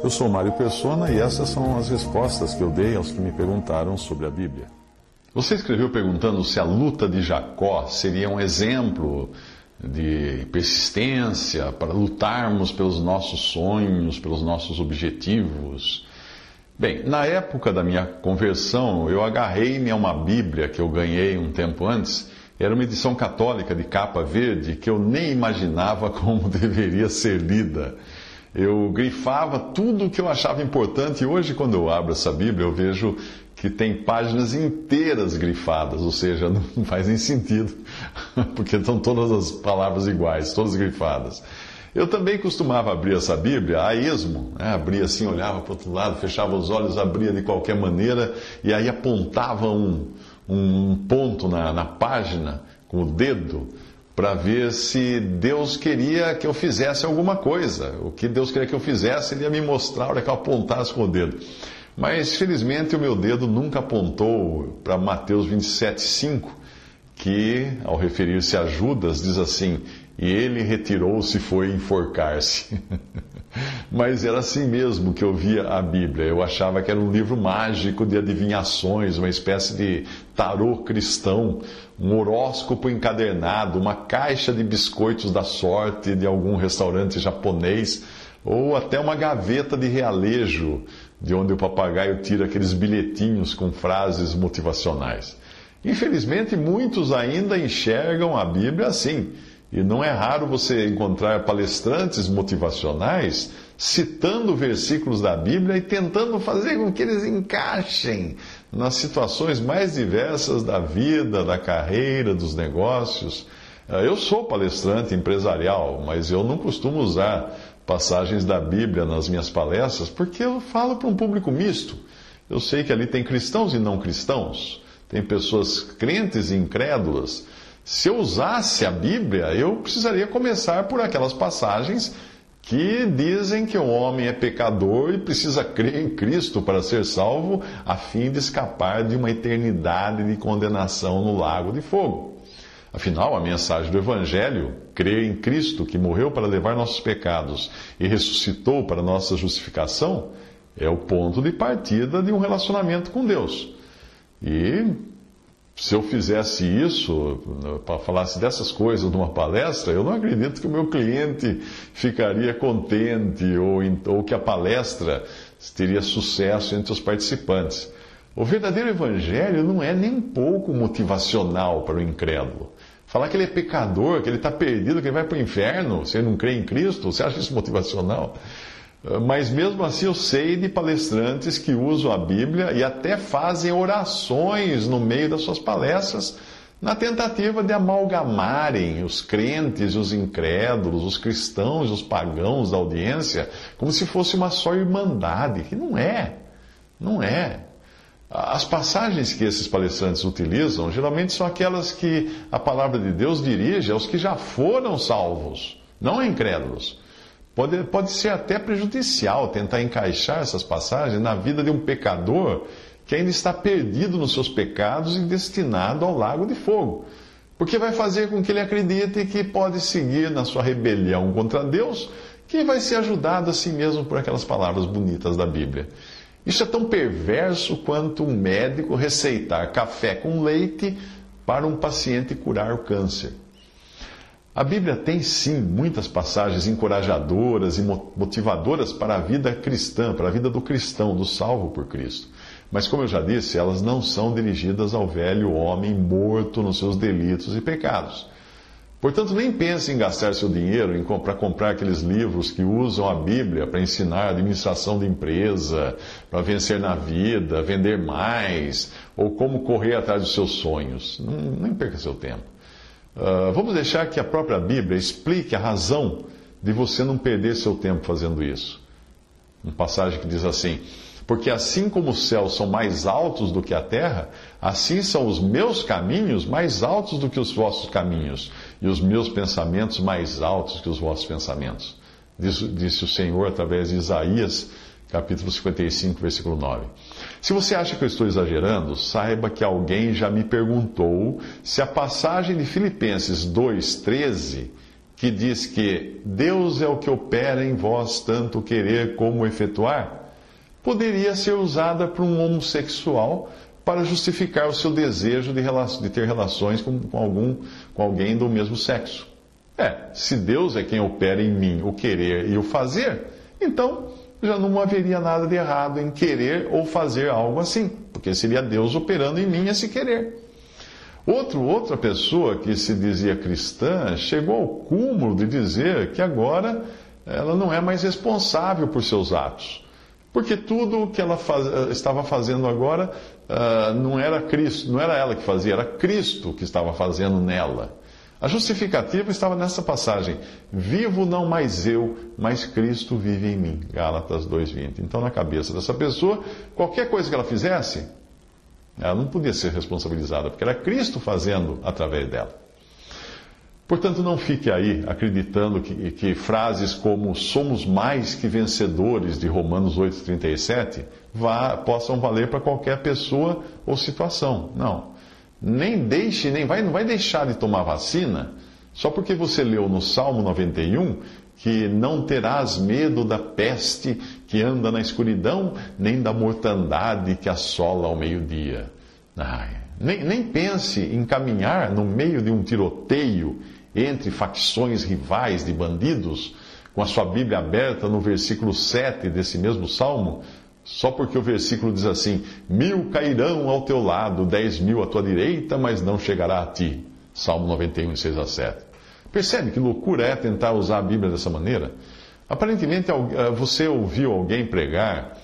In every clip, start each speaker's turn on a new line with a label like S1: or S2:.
S1: Eu sou Mário Persona e essas são as respostas que eu dei aos que me perguntaram sobre a Bíblia. Você escreveu perguntando se a luta de Jacó seria um exemplo de persistência para lutarmos pelos nossos sonhos, pelos nossos objetivos. Bem, na época da minha conversão, eu agarrei-me a uma Bíblia que eu ganhei um tempo antes. Era uma edição católica de capa verde que eu nem imaginava como deveria ser lida. Eu grifava tudo o que eu achava importante e hoje, quando eu abro essa Bíblia, eu vejo que tem páginas inteiras grifadas, ou seja, não faz nem sentido, porque estão todas as palavras iguais, todas grifadas. Eu também costumava abrir essa Bíblia a esmo, né? abria assim, olhava para o outro lado, fechava os olhos, abria de qualquer maneira e aí apontava um, um ponto na, na página com o dedo para ver se Deus queria que eu fizesse alguma coisa. O que Deus queria que eu fizesse, Ele ia me mostrar a que eu apontasse com o dedo. Mas felizmente o meu dedo nunca apontou para Mateus 27, 5, que, ao referir-se a Judas, diz assim: E ele retirou-se e foi enforcar-se. Mas era assim mesmo que eu via a Bíblia. Eu achava que era um livro mágico de adivinhações, uma espécie de tarô cristão, um horóscopo encadernado, uma caixa de biscoitos da sorte de algum restaurante japonês, ou até uma gaveta de realejo de onde o papagaio tira aqueles bilhetinhos com frases motivacionais. Infelizmente, muitos ainda enxergam a Bíblia assim. E não é raro você encontrar palestrantes motivacionais citando versículos da Bíblia e tentando fazer com que eles encaixem nas situações mais diversas da vida, da carreira, dos negócios. Eu sou palestrante empresarial, mas eu não costumo usar passagens da Bíblia nas minhas palestras, porque eu falo para um público misto. Eu sei que ali tem cristãos e não cristãos, tem pessoas crentes e incrédulas. Se eu usasse a Bíblia, eu precisaria começar por aquelas passagens que dizem que o homem é pecador e precisa crer em Cristo para ser salvo, a fim de escapar de uma eternidade de condenação no lago de fogo. Afinal, a mensagem do Evangelho, crer em Cristo que morreu para levar nossos pecados e ressuscitou para nossa justificação, é o ponto de partida de um relacionamento com Deus. E se eu fizesse isso, para falasse dessas coisas numa palestra, eu não acredito que o meu cliente ficaria contente ou, ou que a palestra teria sucesso entre os participantes. O verdadeiro evangelho não é nem pouco motivacional para o incrédulo. Falar que ele é pecador, que ele está perdido, que ele vai para o inferno, se ele não crê em Cristo, você acha isso motivacional? Ah, mas mesmo assim eu sei de palestrantes que usam a Bíblia e até fazem orações no meio das suas palestras, na tentativa de amalgamarem os crentes os incrédulos, os cristãos os pagãos da audiência, como se fosse uma só irmandade, que não é. Não é. As passagens que esses palestrantes utilizam geralmente são aquelas que a palavra de Deus dirige aos que já foram salvos, não a incrédulos. Pode, pode ser até prejudicial tentar encaixar essas passagens na vida de um pecador que ainda está perdido nos seus pecados e destinado ao lago de fogo. Porque vai fazer com que ele acredite que pode seguir na sua rebelião contra Deus, que vai ser ajudado a si mesmo por aquelas palavras bonitas da Bíblia. Isso é tão perverso quanto um médico receitar café com leite para um paciente curar o câncer. A Bíblia tem sim muitas passagens encorajadoras e motivadoras para a vida cristã, para a vida do cristão, do salvo por Cristo. Mas, como eu já disse, elas não são dirigidas ao velho homem morto nos seus delitos e pecados. Portanto, nem pense em gastar seu dinheiro para comprar aqueles livros que usam a Bíblia para ensinar administração de empresa, para vencer na vida, vender mais, ou como correr atrás dos seus sonhos. Nem perca seu tempo. Uh, vamos deixar que a própria Bíblia explique a razão de você não perder seu tempo fazendo isso. Uma passagem que diz assim: Porque assim como os céus são mais altos do que a terra, assim são os meus caminhos mais altos do que os vossos caminhos, e os meus pensamentos mais altos que os vossos pensamentos. Disse, disse o Senhor através de Isaías, capítulo 55, versículo 9. Se você acha que eu estou exagerando, saiba que alguém já me perguntou se a passagem de Filipenses 2,13 que diz que Deus é o que opera em vós tanto querer como efetuar, poderia ser usada por um homossexual para justificar o seu desejo de, de ter relações com, com, algum, com alguém do mesmo sexo. É, se Deus é quem opera em mim o querer e o fazer, então já não haveria nada de errado em querer ou fazer algo assim, porque seria Deus operando em mim esse querer. Outro, outra pessoa que se dizia cristã chegou ao cúmulo de dizer que agora ela não é mais responsável por seus atos. Porque tudo o que ela faz, estava fazendo agora uh, não era Cristo, não era ela que fazia, era Cristo que estava fazendo nela. A justificativa estava nessa passagem: Vivo não mais eu, mas Cristo vive em mim. Gálatas 2:20. Então, na cabeça dessa pessoa, qualquer coisa que ela fizesse, ela não podia ser responsabilizada, porque era Cristo fazendo através dela. Portanto, não fique aí acreditando que, que frases como somos mais que vencedores de Romanos 8,37 possam valer para qualquer pessoa ou situação. Não. Nem deixe, nem vai, não vai deixar de tomar vacina só porque você leu no Salmo 91 que não terás medo da peste que anda na escuridão, nem da mortandade que assola ao meio-dia. Nem, nem pense em caminhar no meio de um tiroteio entre facções rivais de bandidos, com a sua Bíblia aberta no versículo 7 desse mesmo salmo, só porque o versículo diz assim: Mil cairão ao teu lado, dez mil à tua direita, mas não chegará a ti. Salmo 91, 6 a 7. Percebe que loucura é tentar usar a Bíblia dessa maneira? Aparentemente eh, você ouviu alguém pregar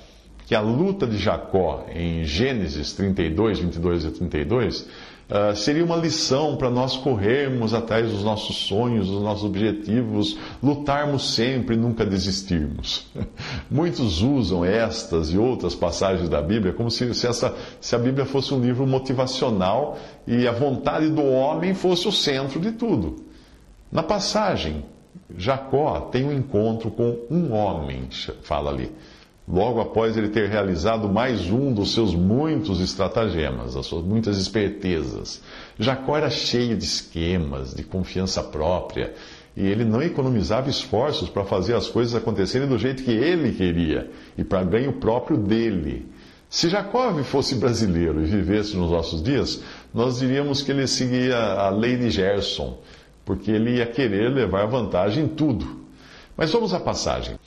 S1: que a luta de Jacó em Gênesis 32, 22 e 32 uh, seria uma lição para nós corrermos atrás dos nossos sonhos, dos nossos objetivos, lutarmos sempre e nunca desistirmos. Muitos usam estas e outras passagens da Bíblia como se, se, essa, se a Bíblia fosse um livro motivacional e a vontade do homem fosse o centro de tudo. Na passagem, Jacó tem um encontro com um homem, fala ali. Logo após ele ter realizado mais um dos seus muitos estratagemas, as suas muitas espertezas. Jacó era cheio de esquemas, de confiança própria, e ele não economizava esforços para fazer as coisas acontecerem do jeito que ele queria e para ganho próprio dele. Se Jacó fosse brasileiro e vivesse nos nossos dias, nós diríamos que ele seguia a lei de Gerson porque ele ia querer levar vantagem em tudo. Mas vamos à passagem.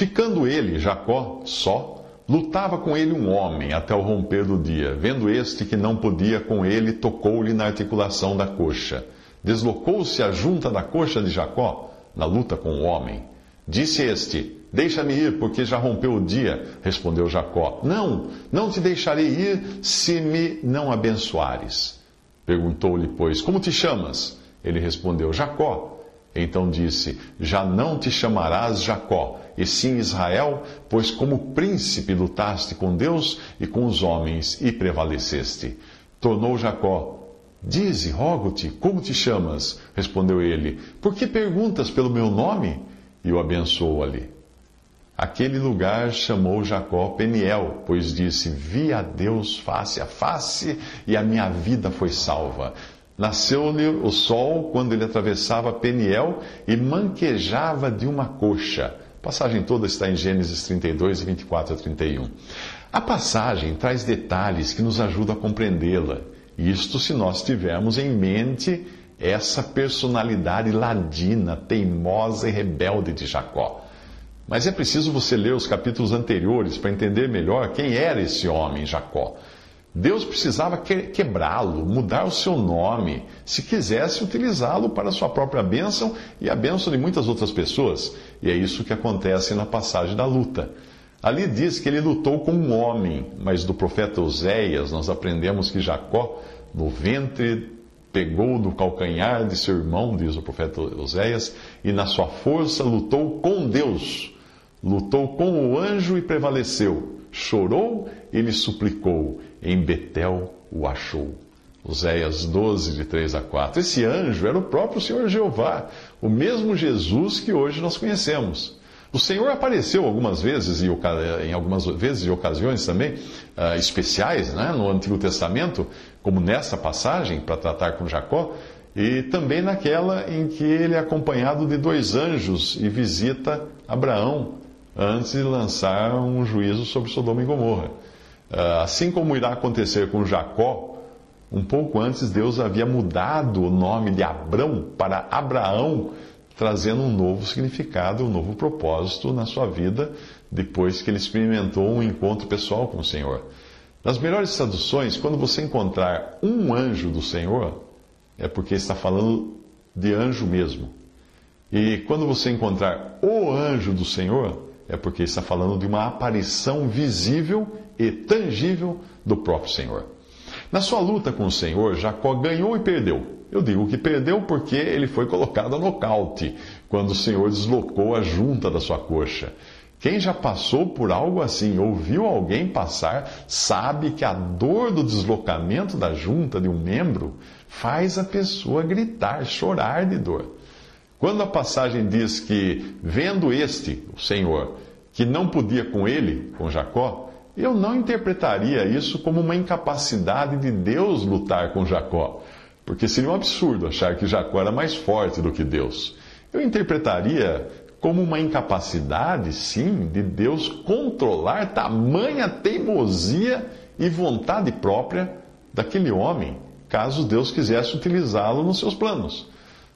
S1: Ficando ele, Jacó, só, lutava com ele um homem até o romper do dia. Vendo este que não podia com ele, tocou-lhe na articulação da coxa. Deslocou-se a junta da coxa de Jacó na luta com o homem. Disse este: Deixa-me ir, porque já rompeu o dia. Respondeu Jacó: Não, não te deixarei ir se me não abençoares. Perguntou-lhe, pois, Como te chamas? Ele respondeu: Jacó. Então disse: Já não te chamarás Jacó, e sim Israel, pois como príncipe lutaste com Deus e com os homens e prevaleceste. Tornou Jacó: Dize, rogo-te, como te chamas? Respondeu ele: Por que perguntas pelo meu nome? E o abençoou ali. Aquele lugar chamou Jacó Peniel, pois disse: Vi a Deus face a face e a minha vida foi salva. Nasceu-lhe o sol quando ele atravessava Peniel e manquejava de uma coxa. A passagem toda está em Gênesis 32, 24 a 31. A passagem traz detalhes que nos ajudam a compreendê-la. Isto se nós tivermos em mente essa personalidade ladina, teimosa e rebelde de Jacó. Mas é preciso você ler os capítulos anteriores para entender melhor quem era esse homem, Jacó. Deus precisava quebrá-lo, mudar o seu nome, se quisesse utilizá-lo para sua própria bênção e a bênção de muitas outras pessoas. E é isso que acontece na passagem da luta. Ali diz que ele lutou com um homem, mas do profeta Oséias nós aprendemos que Jacó, no ventre pegou do calcanhar de seu irmão, diz o profeta Oséias, e na sua força lutou com Deus. Lutou com o anjo e prevaleceu. Chorou e lhe suplicou. Em Betel o achou. Oséias 12, de 3 a 4. Esse anjo era o próprio Senhor Jeová, o mesmo Jesus que hoje nós conhecemos. O Senhor apareceu algumas vezes, e em algumas vezes e ocasiões também uh, especiais né, no Antigo Testamento, como nessa passagem, para tratar com Jacó, e também naquela em que ele é acompanhado de dois anjos e visita Abraão antes de lançar um juízo sobre Sodoma e Gomorra. Uh, assim como irá acontecer com Jacó, um pouco antes Deus havia mudado o nome de Abrão para Abraão trazendo um novo significado, um novo propósito na sua vida, depois que ele experimentou um encontro pessoal com o Senhor. Nas melhores traduções, quando você encontrar um anjo do Senhor, é porque está falando de anjo mesmo. E quando você encontrar o anjo do Senhor, é porque está falando de uma aparição visível e tangível do próprio Senhor. Na sua luta com o Senhor, Jacó ganhou e perdeu. Eu digo que perdeu porque ele foi colocado a nocaute quando o Senhor deslocou a junta da sua coxa. Quem já passou por algo assim, ouviu alguém passar, sabe que a dor do deslocamento da junta de um membro faz a pessoa gritar, chorar de dor. Quando a passagem diz que, vendo este, o Senhor, que não podia com ele, com Jacó, eu não interpretaria isso como uma incapacidade de Deus lutar com Jacó porque seria um absurdo achar que Jacó era mais forte do que Deus. Eu interpretaria como uma incapacidade, sim, de Deus controlar tamanha teimosia e vontade própria daquele homem, caso Deus quisesse utilizá-lo nos seus planos.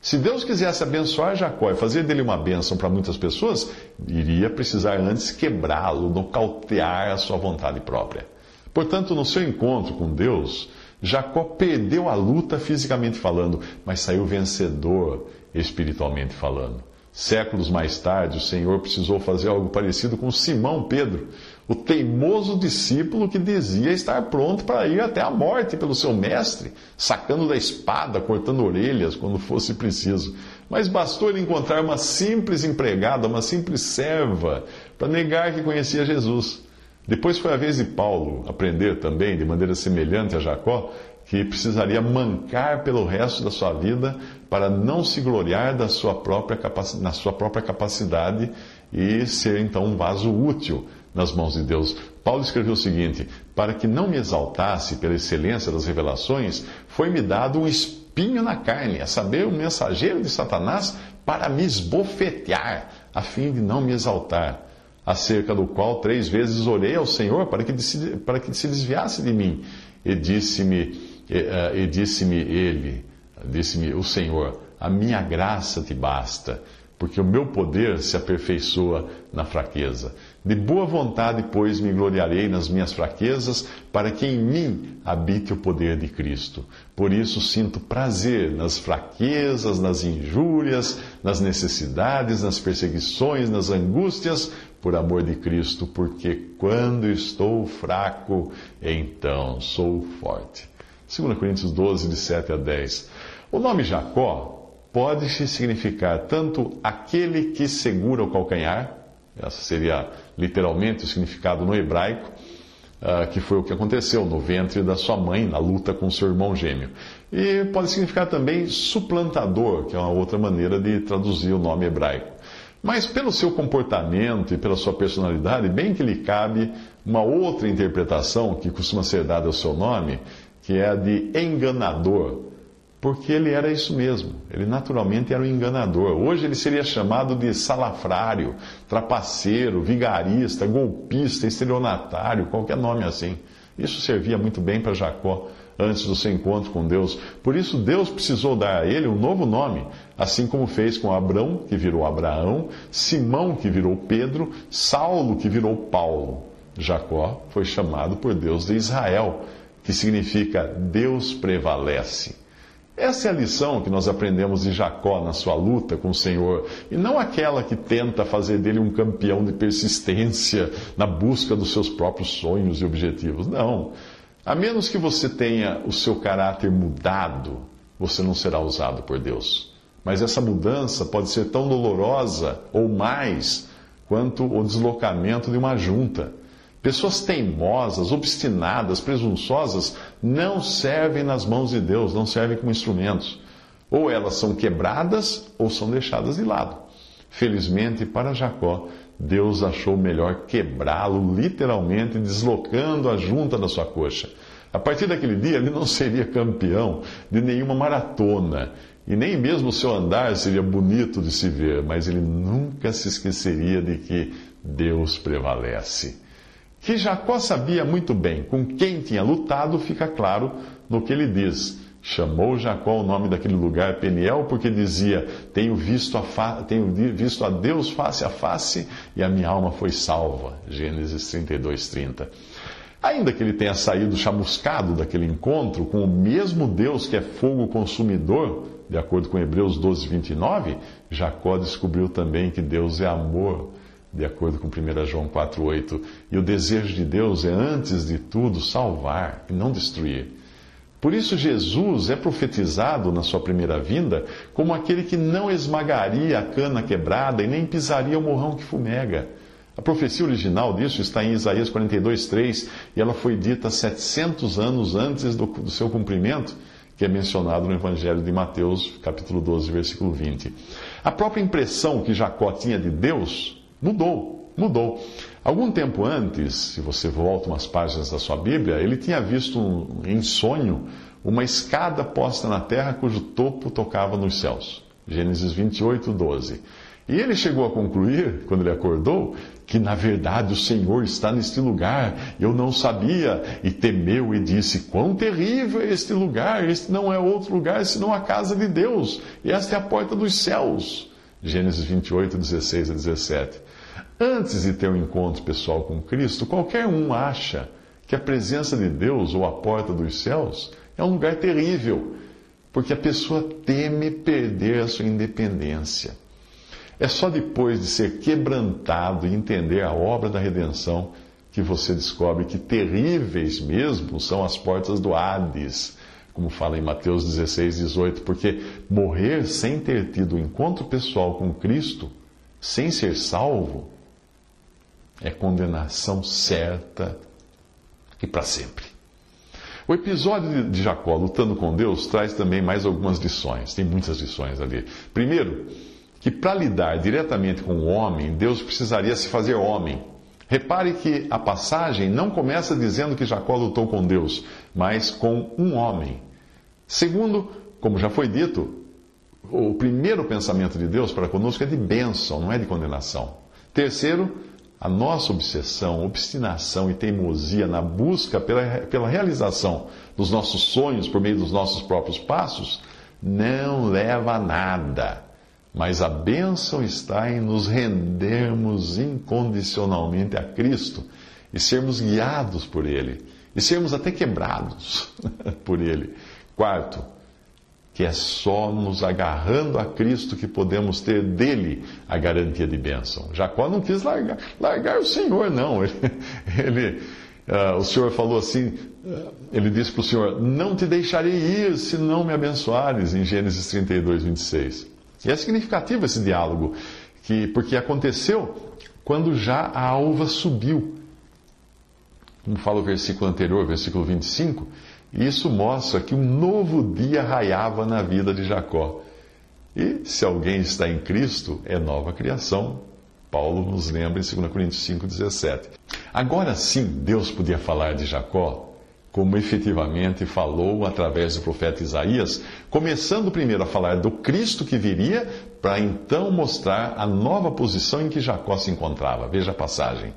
S1: Se Deus quisesse abençoar Jacó e fazer dele uma bênção para muitas pessoas, iria precisar antes quebrá-lo, nocautear a sua vontade própria. Portanto, no seu encontro com Deus, Jacó perdeu a luta fisicamente falando, mas saiu vencedor espiritualmente falando. Séculos mais tarde, o Senhor precisou fazer algo parecido com Simão Pedro, o teimoso discípulo que dizia estar pronto para ir até a morte pelo seu mestre, sacando da espada, cortando orelhas quando fosse preciso. Mas bastou ele encontrar uma simples empregada, uma simples serva, para negar que conhecia Jesus. Depois foi a vez de Paulo aprender também, de maneira semelhante a Jacó, que precisaria mancar pelo resto da sua vida para não se gloriar da sua própria na sua própria capacidade e ser então um vaso útil nas mãos de Deus. Paulo escreveu o seguinte: Para que não me exaltasse pela excelência das revelações, foi-me dado um espinho na carne, a saber, um mensageiro de Satanás, para me esbofetear, a fim de não me exaltar acerca do qual três vezes orei ao Senhor para que, para que se desviasse de mim. E disse-me, e, uh, e disse-me ele, disse-me o Senhor, a minha graça te basta, porque o meu poder se aperfeiçoa na fraqueza. De boa vontade, pois, me gloriarei nas minhas fraquezas, para que em mim habite o poder de Cristo. Por isso sinto prazer nas fraquezas, nas injúrias, nas necessidades, nas perseguições, nas angústias, por amor de Cristo, porque quando estou fraco, então sou forte. 2 Coríntios 12, de 7 a 10. O nome Jacó pode significar tanto aquele que segura o calcanhar, essa seria literalmente o significado no hebraico, uh, que foi o que aconteceu no ventre da sua mãe, na luta com seu irmão gêmeo. E pode significar também suplantador, que é uma outra maneira de traduzir o nome hebraico. Mas pelo seu comportamento e pela sua personalidade, bem que lhe cabe uma outra interpretação que costuma ser dada ao seu nome, que é a de enganador, porque ele era isso mesmo, ele naturalmente era um enganador. Hoje ele seria chamado de salafrário, trapaceiro, vigarista, golpista, estelionatário, qualquer nome assim. Isso servia muito bem para Jacó antes do seu encontro com Deus. Por isso, Deus precisou dar a ele um novo nome, assim como fez com Abrão, que virou Abraão, Simão, que virou Pedro, Saulo, que virou Paulo. Jacó foi chamado por Deus de Israel, que significa Deus prevalece. Essa é a lição que nós aprendemos de Jacó na sua luta com o Senhor, e não aquela que tenta fazer dele um campeão de persistência na busca dos seus próprios sonhos e objetivos. Não. A menos que você tenha o seu caráter mudado você não será usado por Deus. Mas essa mudança pode ser tão dolorosa ou mais quanto o deslocamento de uma junta. Pessoas teimosas, obstinadas, presunçosas não servem nas mãos de Deus, não servem como instrumentos. Ou elas são quebradas ou são deixadas de lado. Felizmente para Jacó, Deus achou melhor quebrá-lo, literalmente deslocando a junta da sua coxa. A partir daquele dia, ele não seria campeão de nenhuma maratona. E nem mesmo o seu andar seria bonito de se ver, mas ele nunca se esqueceria de que Deus prevalece. Que Jacó sabia muito bem com quem tinha lutado, fica claro no que ele diz. Chamou Jacó o nome daquele lugar Peniel, porque dizia: Tenho visto a, tenho visto a Deus face a face e a minha alma foi salva. Gênesis 32, 30. Ainda que ele tenha saído chamuscado daquele encontro com o mesmo Deus que é fogo consumidor, de acordo com Hebreus 12, 29, Jacó descobriu também que Deus é amor, de acordo com 1 João 4, 8. E o desejo de Deus é, antes de tudo, salvar e não destruir. Por isso, Jesus é profetizado na sua primeira vinda como aquele que não esmagaria a cana quebrada e nem pisaria o morrão que fumega. A profecia original disso está em Isaías 42, 3, e ela foi dita 700 anos antes do, do seu cumprimento, que é mencionado no Evangelho de Mateus, capítulo 12, versículo 20. A própria impressão que Jacó tinha de Deus mudou, mudou. Algum tempo antes, se você volta umas páginas da sua Bíblia, ele tinha visto um, em sonho uma escada posta na terra cujo topo tocava nos céus. Gênesis 28, 12. E ele chegou a concluir, quando ele acordou, que na verdade o Senhor está neste lugar. Eu não sabia, e temeu e disse: Quão terrível é este lugar! Este não é outro lugar senão a casa de Deus, e esta é a porta dos céus. Gênesis 28, 16 a 17. Antes de ter um encontro pessoal com Cristo, qualquer um acha que a presença de Deus ou a porta dos céus é um lugar terrível, porque a pessoa teme perder a sua independência. É só depois de ser quebrantado e entender a obra da redenção que você descobre que terríveis mesmo são as portas do Hades, como fala em Mateus 16, 18, porque morrer sem ter tido encontro pessoal com Cristo, sem ser salvo, é condenação certa e para sempre. O episódio de Jacó lutando com Deus traz também mais algumas lições, tem muitas lições ali. Primeiro, que para lidar diretamente com o homem, Deus precisaria se fazer homem. Repare que a passagem não começa dizendo que Jacó lutou com Deus, mas com um homem. Segundo, como já foi dito, o primeiro pensamento de Deus para conosco é de bênção, não é de condenação. Terceiro, a nossa obsessão, obstinação e teimosia na busca pela, pela realização dos nossos sonhos por meio dos nossos próprios passos não leva a nada mas a bênção está em nos rendermos incondicionalmente a Cristo e sermos guiados por Ele, e sermos até quebrados por Ele. Quarto, que é só nos agarrando a Cristo que podemos ter dele a garantia de bênção. Jacó não quis largar, largar o Senhor, não. Ele, ele uh, o Senhor falou assim, uh, ele disse para o Senhor: Não te deixarei ir se não me abençoares, em Gênesis 32, 26. E é significativo esse diálogo, que, porque aconteceu quando já a alva subiu. Como fala o versículo anterior, versículo 25, e isso mostra que um novo dia raiava na vida de Jacó. E se alguém está em Cristo, é nova criação. Paulo nos lembra em 2 Coríntios 5,17. Agora sim, Deus podia falar de Jacó como efetivamente falou através do profeta Isaías, começando primeiro a falar do Cristo que viria, para então mostrar a nova posição em que Jacó se encontrava. Veja a passagem.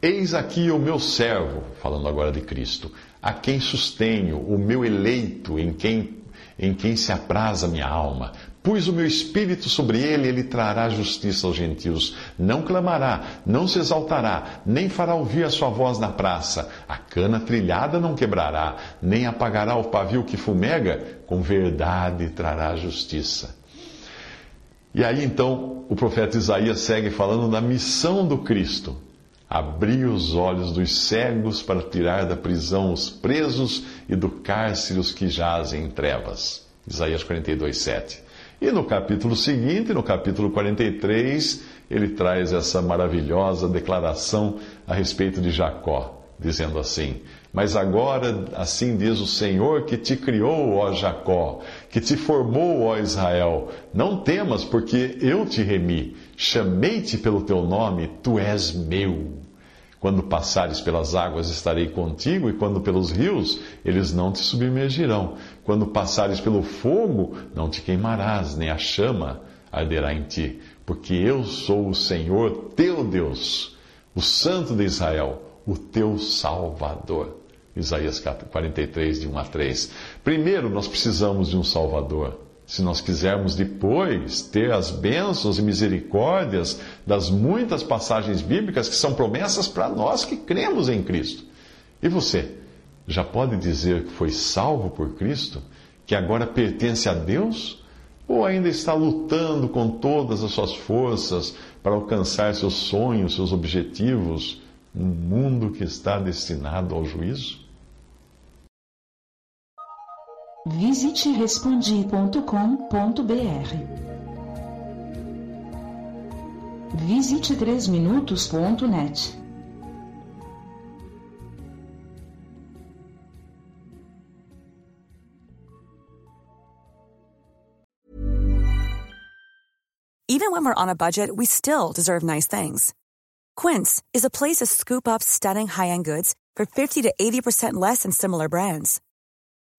S1: Eis aqui o meu servo, falando agora de Cristo, a quem sustenho, o meu eleito, em quem, em quem se apraz a minha alma. Pus o meu espírito sobre ele, ele trará justiça aos gentios. Não clamará, não se exaltará, nem fará ouvir a sua voz na praça. A cana trilhada não quebrará, nem apagará o pavio que fumega. Com verdade trará justiça. E aí então o profeta Isaías segue falando da missão do Cristo. Abrir os olhos dos cegos para tirar da prisão os presos e do cárcere os que jazem em trevas. Isaías 42, 7. E no capítulo seguinte, no capítulo 43, ele traz essa maravilhosa declaração a respeito de Jacó, dizendo assim: Mas agora, assim diz o Senhor que te criou, ó Jacó, que te formou, ó Israel, não temas, porque eu te remi, chamei-te pelo teu nome, tu és meu. Quando passares pelas águas, estarei contigo, e quando pelos rios, eles não te submergirão. Quando passares pelo fogo, não te queimarás, nem a chama arderá em ti, porque eu sou o Senhor teu Deus, o Santo de Israel, o teu Salvador. Isaías 43, de 1 a 3. Primeiro, nós precisamos de um Salvador se nós quisermos depois ter as bênçãos e misericórdias das muitas passagens bíblicas que são promessas para nós que cremos em Cristo. E você, já pode dizer que foi salvo por Cristo? Que agora pertence a Deus? Ou ainda está lutando com todas as suas forças para alcançar seus sonhos, seus objetivos, num mundo que está destinado ao juízo?
S2: Visite respondi.com.br. Visite 3minutos.net.
S3: Even when we're on a budget, we still deserve nice things. Quince is a place to scoop up stunning high-end goods for 50 to 80% less than similar brands.